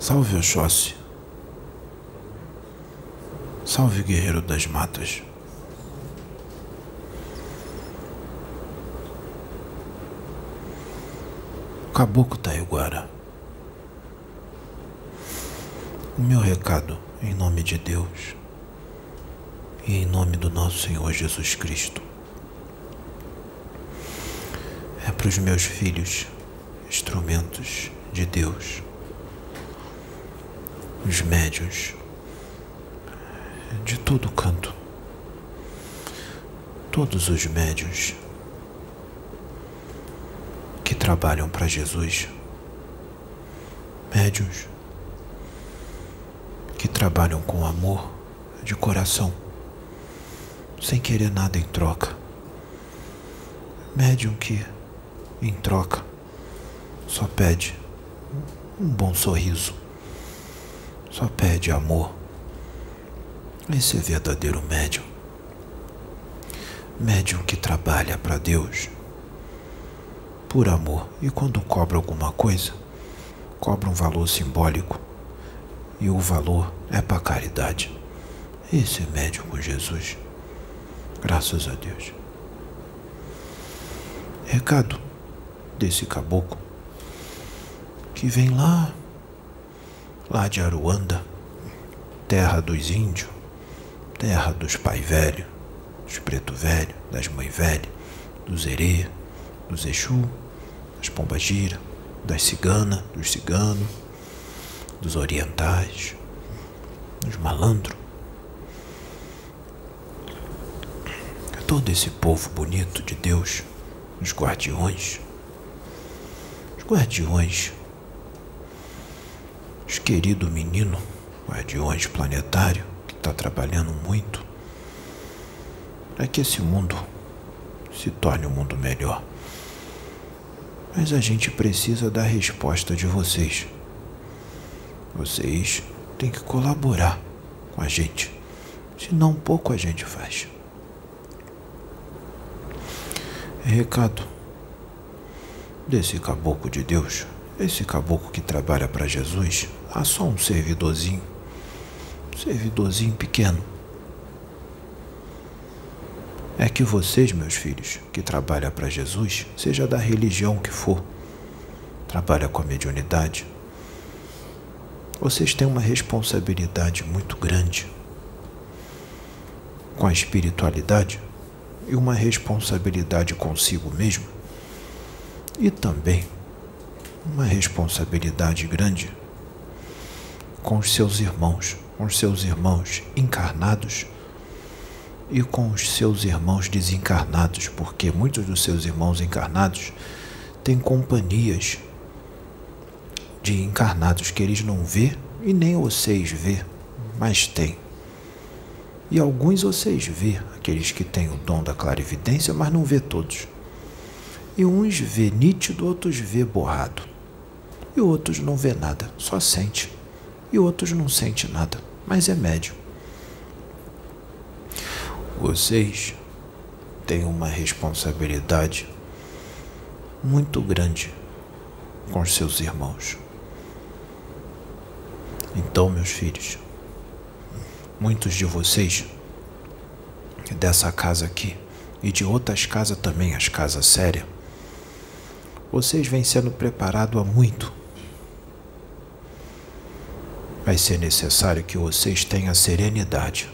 Salve Oxóssi. Salve guerreiro das matas. Caboclo Taiguara. O meu recado, em nome de Deus e em nome do nosso Senhor Jesus Cristo, é para os meus filhos, instrumentos de Deus, os médios de todo canto, todos os médios que trabalham para Jesus, médios que trabalham com amor de coração, sem querer nada em troca, médium que, em troca, só pede um bom sorriso, só pede amor. Esse é verdadeiro médium. Médium que trabalha para Deus por amor e quando cobra alguma coisa, cobra um valor simbólico e o valor é para caridade. Esse é médium com Jesus. Graças a Deus. Recado desse caboclo que vem lá, lá de Aruanda, terra dos índios, terra dos pai velho, dos preto velho, das mãe velha, dos herê, dos Exu, das pombagira, das cigana, dos ciganos, dos orientais, dos malandros. Todo esse povo bonito de Deus, os guardiões, os guardiões, os querido menino, guardiões planetário, que está trabalhando muito para que esse mundo se torne um mundo melhor. Mas a gente precisa da resposta de vocês. Vocês têm que colaborar com a gente, senão pouco a gente faz. Recado desse caboclo de Deus, esse caboclo que trabalha para Jesus, há só um servidorzinho, um servidorzinho pequeno. É que vocês, meus filhos, que trabalham para Jesus, seja da religião que for, trabalha com a mediunidade, vocês têm uma responsabilidade muito grande com a espiritualidade e uma responsabilidade consigo mesmo e também uma responsabilidade grande com os seus irmãos, com os seus irmãos encarnados e com os seus irmãos desencarnados, porque muitos dos seus irmãos encarnados têm companhias de encarnados que eles não vê e nem vocês vê, mas tem. E alguns vocês vê, aqueles que têm o dom da clarividência, mas não vê todos. E uns vê nítido, outros vê borrado. E outros não vê nada, só sente. E outros não sente nada, mas é médio. Vocês têm uma responsabilidade muito grande com seus irmãos. Então, meus filhos, muitos de vocês dessa casa aqui e de outras casas também, as casas sérias, vocês vêm sendo preparados há muito. Vai ser necessário que vocês tenham serenidade,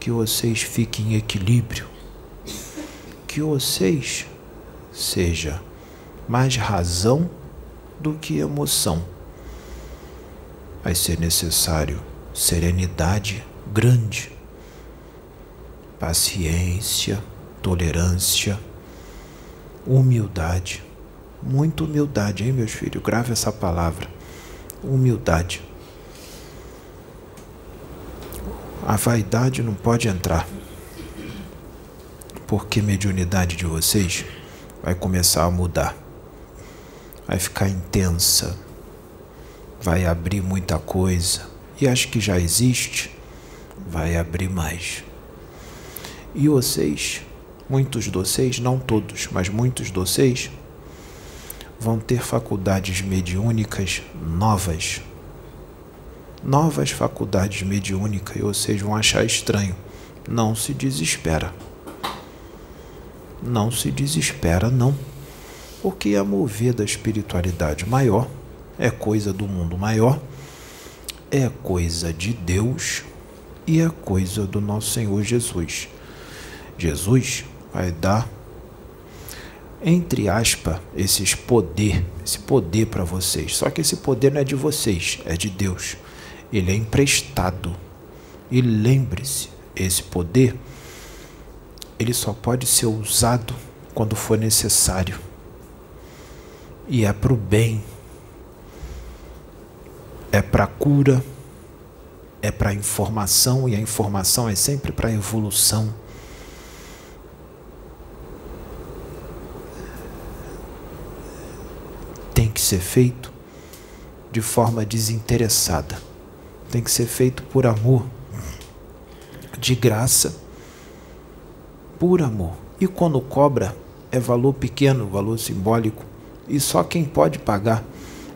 que vocês fiquem em equilíbrio, que vocês seja mais razão do que emoção. Vai ser necessário serenidade grande, paciência, tolerância, humildade. Muita humildade, hein, meus filhos? Grave essa palavra. Humildade. A vaidade não pode entrar. Porque a mediunidade de vocês vai começar a mudar. Vai ficar intensa. Vai abrir muita coisa. E acho que já existe. Vai abrir mais. E vocês, muitos de vocês, não todos, mas muitos de vocês, vão ter faculdades mediúnicas novas. Novas faculdades mediúnicas, ou seja, vão achar estranho. Não se desespera. Não se desespera, não. Porque a mover da espiritualidade maior é coisa do mundo maior, é coisa de Deus e é coisa do nosso Senhor Jesus. Jesus vai dar entre aspas, esses poder, esse poder para vocês. Só que esse poder não é de vocês, é de Deus. Ele é emprestado. E lembre-se, esse poder ele só pode ser usado quando for necessário. E é para o bem. É para cura, é para informação e a informação é sempre para evolução tem que ser feito de forma desinteressada. Tem que ser feito por amor, de graça, por amor. E quando cobra, é valor pequeno, valor simbólico, e só quem pode pagar.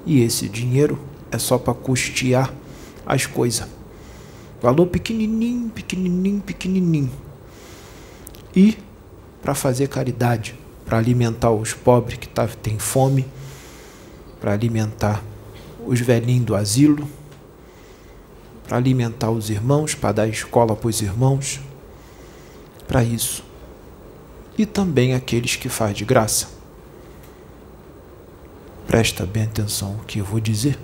E esse dinheiro é só para custear as coisas. Valor pequenininho, pequenininho, pequenininho. E para fazer caridade, para alimentar os pobres que tá, têm fome para alimentar os velhinhos do asilo, para alimentar os irmãos, para dar escola para os irmãos, para isso. E também aqueles que faz de graça. Presta bem atenção no que eu vou dizer.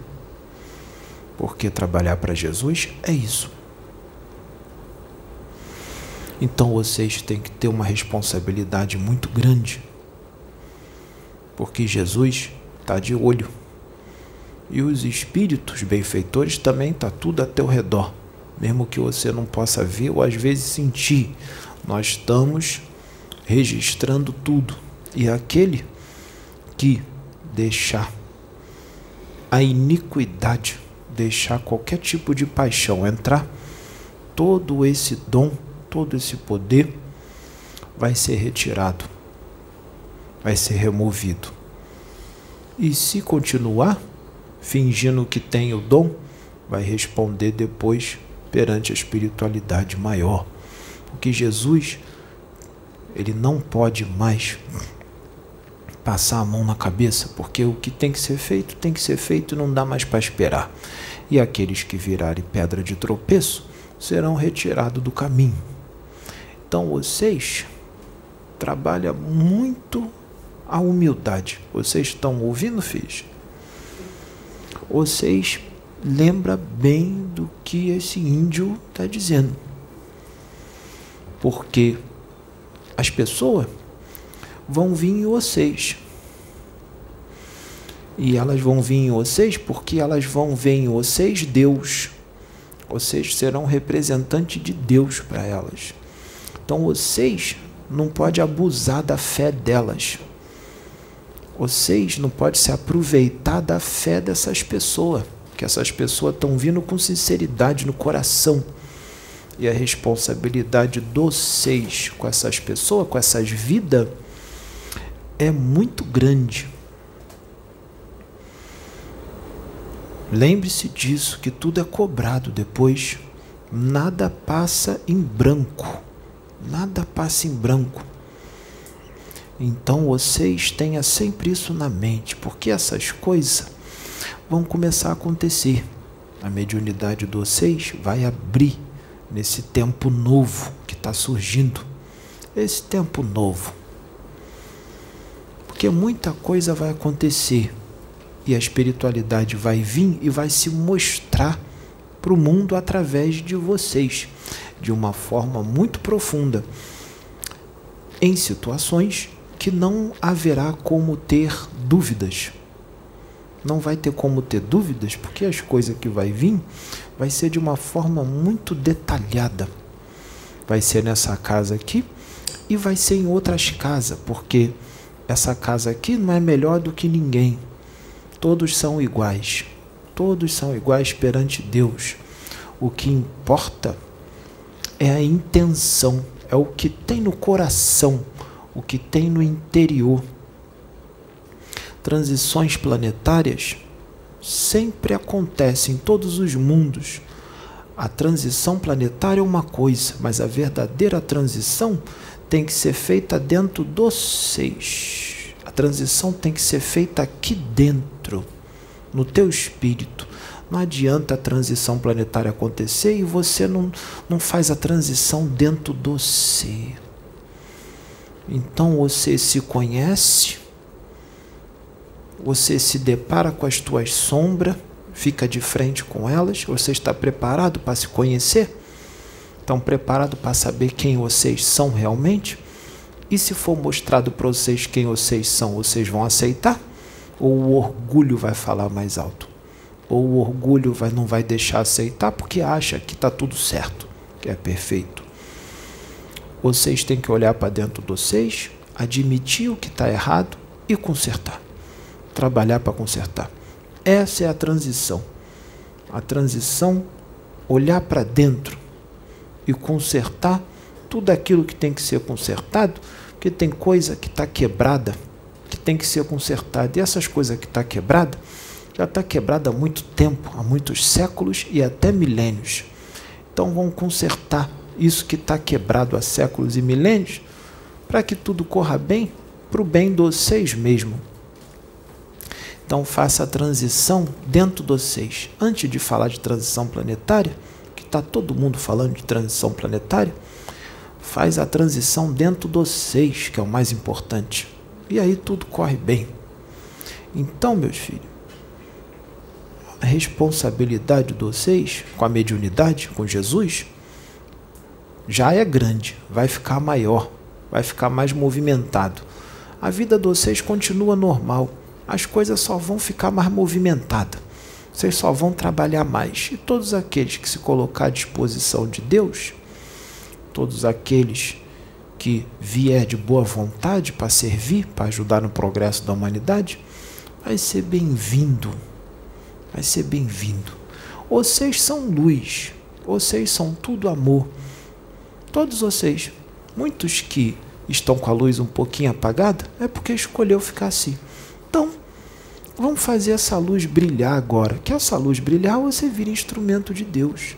Porque trabalhar para Jesus é isso. Então vocês têm que ter uma responsabilidade muito grande. Porque Jesus está de olho. E os espíritos benfeitores também está tudo a teu redor, mesmo que você não possa ver ou às vezes sentir. Nós estamos registrando tudo. E aquele que deixar a iniquidade, deixar qualquer tipo de paixão entrar, todo esse dom, todo esse poder vai ser retirado, vai ser removido. E se continuar fingindo que tem o dom, vai responder depois perante a espiritualidade maior. Porque Jesus, ele não pode mais passar a mão na cabeça, porque o que tem que ser feito, tem que ser feito e não dá mais para esperar. E aqueles que virarem pedra de tropeço serão retirados do caminho. Então vocês trabalham muito a humildade. Vocês estão ouvindo, filhos? Vocês lembram bem do que esse índio está dizendo. Porque as pessoas vão vir em vocês. E elas vão vir em vocês porque elas vão ver em vocês Deus. Vocês serão representantes de Deus para elas. Então vocês não podem abusar da fé delas. Vocês não podem se aproveitar da fé dessas pessoas, que essas pessoas estão vindo com sinceridade no coração. E a responsabilidade de vocês com essas pessoas, com essas vidas, é muito grande. Lembre-se disso, que tudo é cobrado depois. Nada passa em branco. Nada passa em branco. Então vocês tenham sempre isso na mente, porque essas coisas vão começar a acontecer. A mediunidade de vocês vai abrir nesse tempo novo que está surgindo. Esse tempo novo. Porque muita coisa vai acontecer e a espiritualidade vai vir e vai se mostrar para o mundo através de vocês, de uma forma muito profunda, em situações que não haverá como ter dúvidas. Não vai ter como ter dúvidas, porque as coisas que vai vir vai ser de uma forma muito detalhada. Vai ser nessa casa aqui e vai ser em outras casas, porque essa casa aqui não é melhor do que ninguém. Todos são iguais. Todos são iguais perante Deus. O que importa é a intenção, é o que tem no coração o que tem no interior. transições planetárias sempre acontecem em todos os mundos. A transição planetária é uma coisa, mas a verdadeira transição tem que ser feita dentro do seis. A transição tem que ser feita aqui dentro, no teu espírito. Não adianta a transição planetária acontecer e você não, não faz a transição dentro do ser. Então você se conhece, você se depara com as tuas sombras, fica de frente com elas, você está preparado para se conhecer? Estão preparados para saber quem vocês são realmente? E se for mostrado para vocês quem vocês são, vocês vão aceitar? Ou o orgulho vai falar mais alto? Ou o orgulho vai, não vai deixar aceitar porque acha que está tudo certo, que é perfeito? Vocês têm que olhar para dentro de vocês, admitir o que está errado e consertar. Trabalhar para consertar. Essa é a transição. A transição, olhar para dentro e consertar tudo aquilo que tem que ser consertado, porque tem coisa que está quebrada, que tem que ser consertada. E essas coisas que está quebrada, já está quebrada há muito tempo, há muitos séculos e até milênios. Então vamos consertar isso que está quebrado há séculos e milênios, para que tudo corra bem, para o bem de vocês mesmo. Então faça a transição dentro de vocês. Antes de falar de transição planetária, que está todo mundo falando de transição planetária, faz a transição dentro de vocês, que é o mais importante. E aí tudo corre bem. Então, meus filhos, a responsabilidade de vocês com a mediunidade, com Jesus, já é grande, vai ficar maior, vai ficar mais movimentado. A vida de vocês continua normal, as coisas só vão ficar mais movimentadas. Vocês só vão trabalhar mais. E todos aqueles que se colocar à disposição de Deus, todos aqueles que vier de boa vontade para servir, para ajudar no progresso da humanidade, vai ser bem-vindo. Vai ser bem-vindo. Vocês são luz, vocês são tudo amor. Todos vocês, muitos que estão com a luz um pouquinho apagada, é porque escolheu ficar assim. Então, vamos fazer essa luz brilhar agora. Que essa luz brilhar, você vira instrumento de Deus.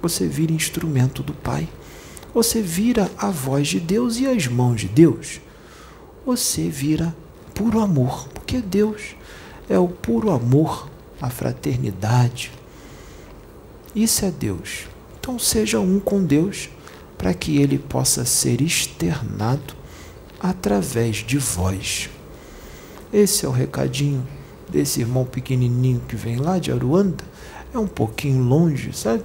Você vira instrumento do Pai. Você vira a voz de Deus e as mãos de Deus. Você vira puro amor, porque Deus é o puro amor, a fraternidade. Isso é Deus. Então seja um com Deus para que ele possa ser externado através de vós. Esse é o recadinho desse irmão pequenininho que vem lá de Aruanda. É um pouquinho longe, sabe?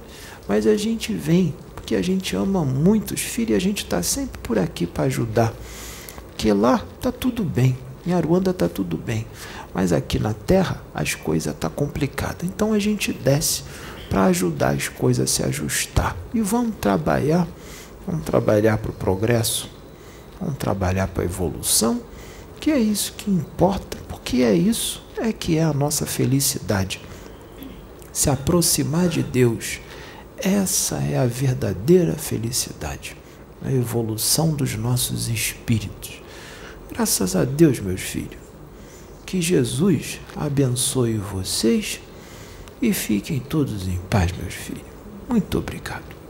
Mas a gente vem porque a gente ama muito os filhos e a gente está sempre por aqui para ajudar. Porque lá tá tudo bem, em Aruanda tá tudo bem, mas aqui na Terra as coisas tá complicada. Então a gente desce para ajudar as coisas a se ajustar e vamos trabalhar Vamos trabalhar para o progresso, vamos trabalhar para a evolução, que é isso que importa, porque é isso é que é a nossa felicidade. Se aproximar de Deus, essa é a verdadeira felicidade, a evolução dos nossos espíritos. Graças a Deus, meus filhos, que Jesus abençoe vocês e fiquem todos em paz, meus filhos. Muito obrigado.